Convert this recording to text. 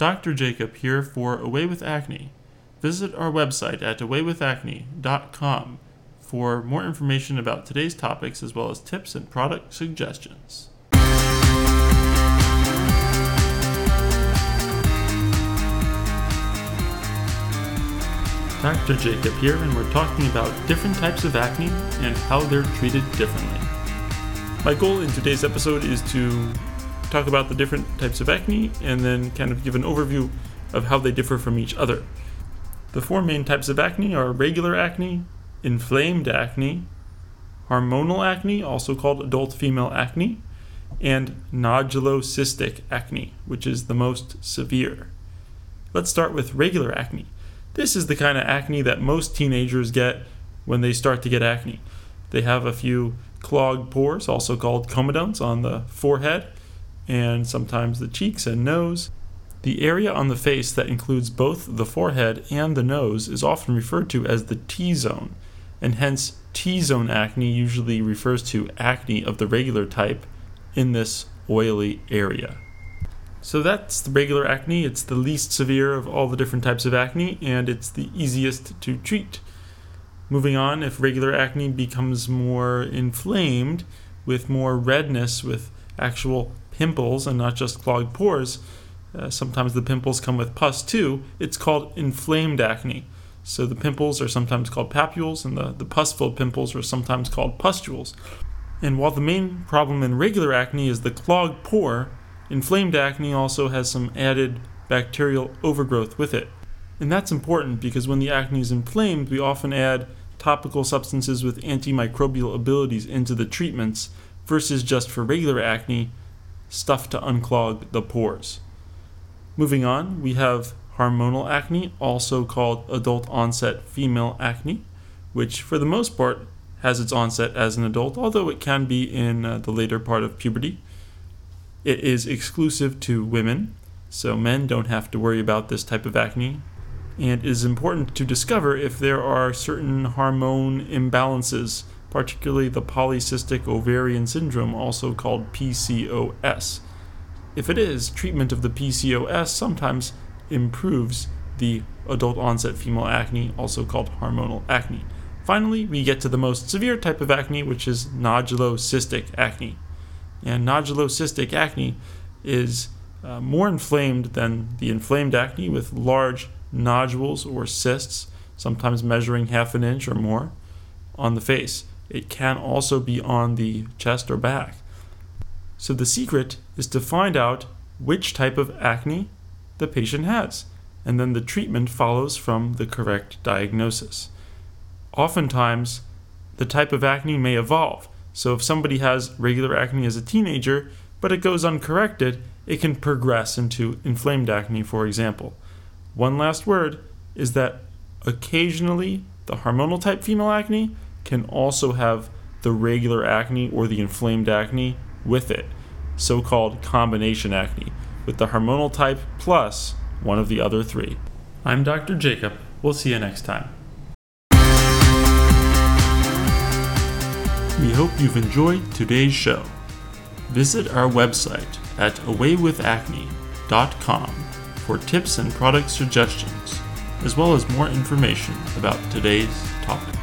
Dr. Jacob here for Away with Acne. Visit our website at awaywithacne.com for more information about today's topics as well as tips and product suggestions. Dr. Jacob here, and we're talking about different types of acne and how they're treated differently. My goal in today's episode is to talk about the different types of acne and then kind of give an overview of how they differ from each other. The four main types of acne are regular acne, inflamed acne, hormonal acne, also called adult female acne, and nodulocystic acne, which is the most severe. Let's start with regular acne. This is the kind of acne that most teenagers get when they start to get acne. They have a few clogged pores, also called comedones, on the forehead and sometimes the cheeks and nose. The area on the face that includes both the forehead and the nose is often referred to as the T zone, and hence T zone acne usually refers to acne of the regular type in this oily area. So that's the regular acne. It's the least severe of all the different types of acne, and it's the easiest to treat. Moving on, if regular acne becomes more inflamed, with more redness, with actual pimples and not just clogged pores, uh, sometimes the pimples come with pus too, it's called inflamed acne. So the pimples are sometimes called papules, and the, the pus filled pimples are sometimes called pustules. And while the main problem in regular acne is the clogged pore, Inflamed acne also has some added bacterial overgrowth with it. And that's important because when the acne is inflamed, we often add topical substances with antimicrobial abilities into the treatments versus just for regular acne, stuff to unclog the pores. Moving on, we have hormonal acne, also called adult onset female acne, which for the most part has its onset as an adult, although it can be in uh, the later part of puberty. It is exclusive to women, so men don't have to worry about this type of acne. And it is important to discover if there are certain hormone imbalances, particularly the polycystic ovarian syndrome, also called PCOS. If it is, treatment of the PCOS sometimes improves the adult onset female acne, also called hormonal acne. Finally, we get to the most severe type of acne, which is nodulocystic acne. And nodulocystic acne is uh, more inflamed than the inflamed acne with large nodules or cysts, sometimes measuring half an inch or more, on the face. It can also be on the chest or back. So the secret is to find out which type of acne the patient has, and then the treatment follows from the correct diagnosis. Oftentimes, the type of acne may evolve. So if somebody has regular acne as a teenager, but it goes uncorrected, it can progress into inflamed acne, for example. One last word is that occasionally the hormonal type female acne can also have the regular acne or the inflamed acne with it, so called combination acne, with the hormonal type plus one of the other three. I'm Dr. Jacob. We'll see you next time. We hope you've enjoyed today's show. Visit our website at awaywithacne.com for tips and product suggestions, as well as more information about today's topic.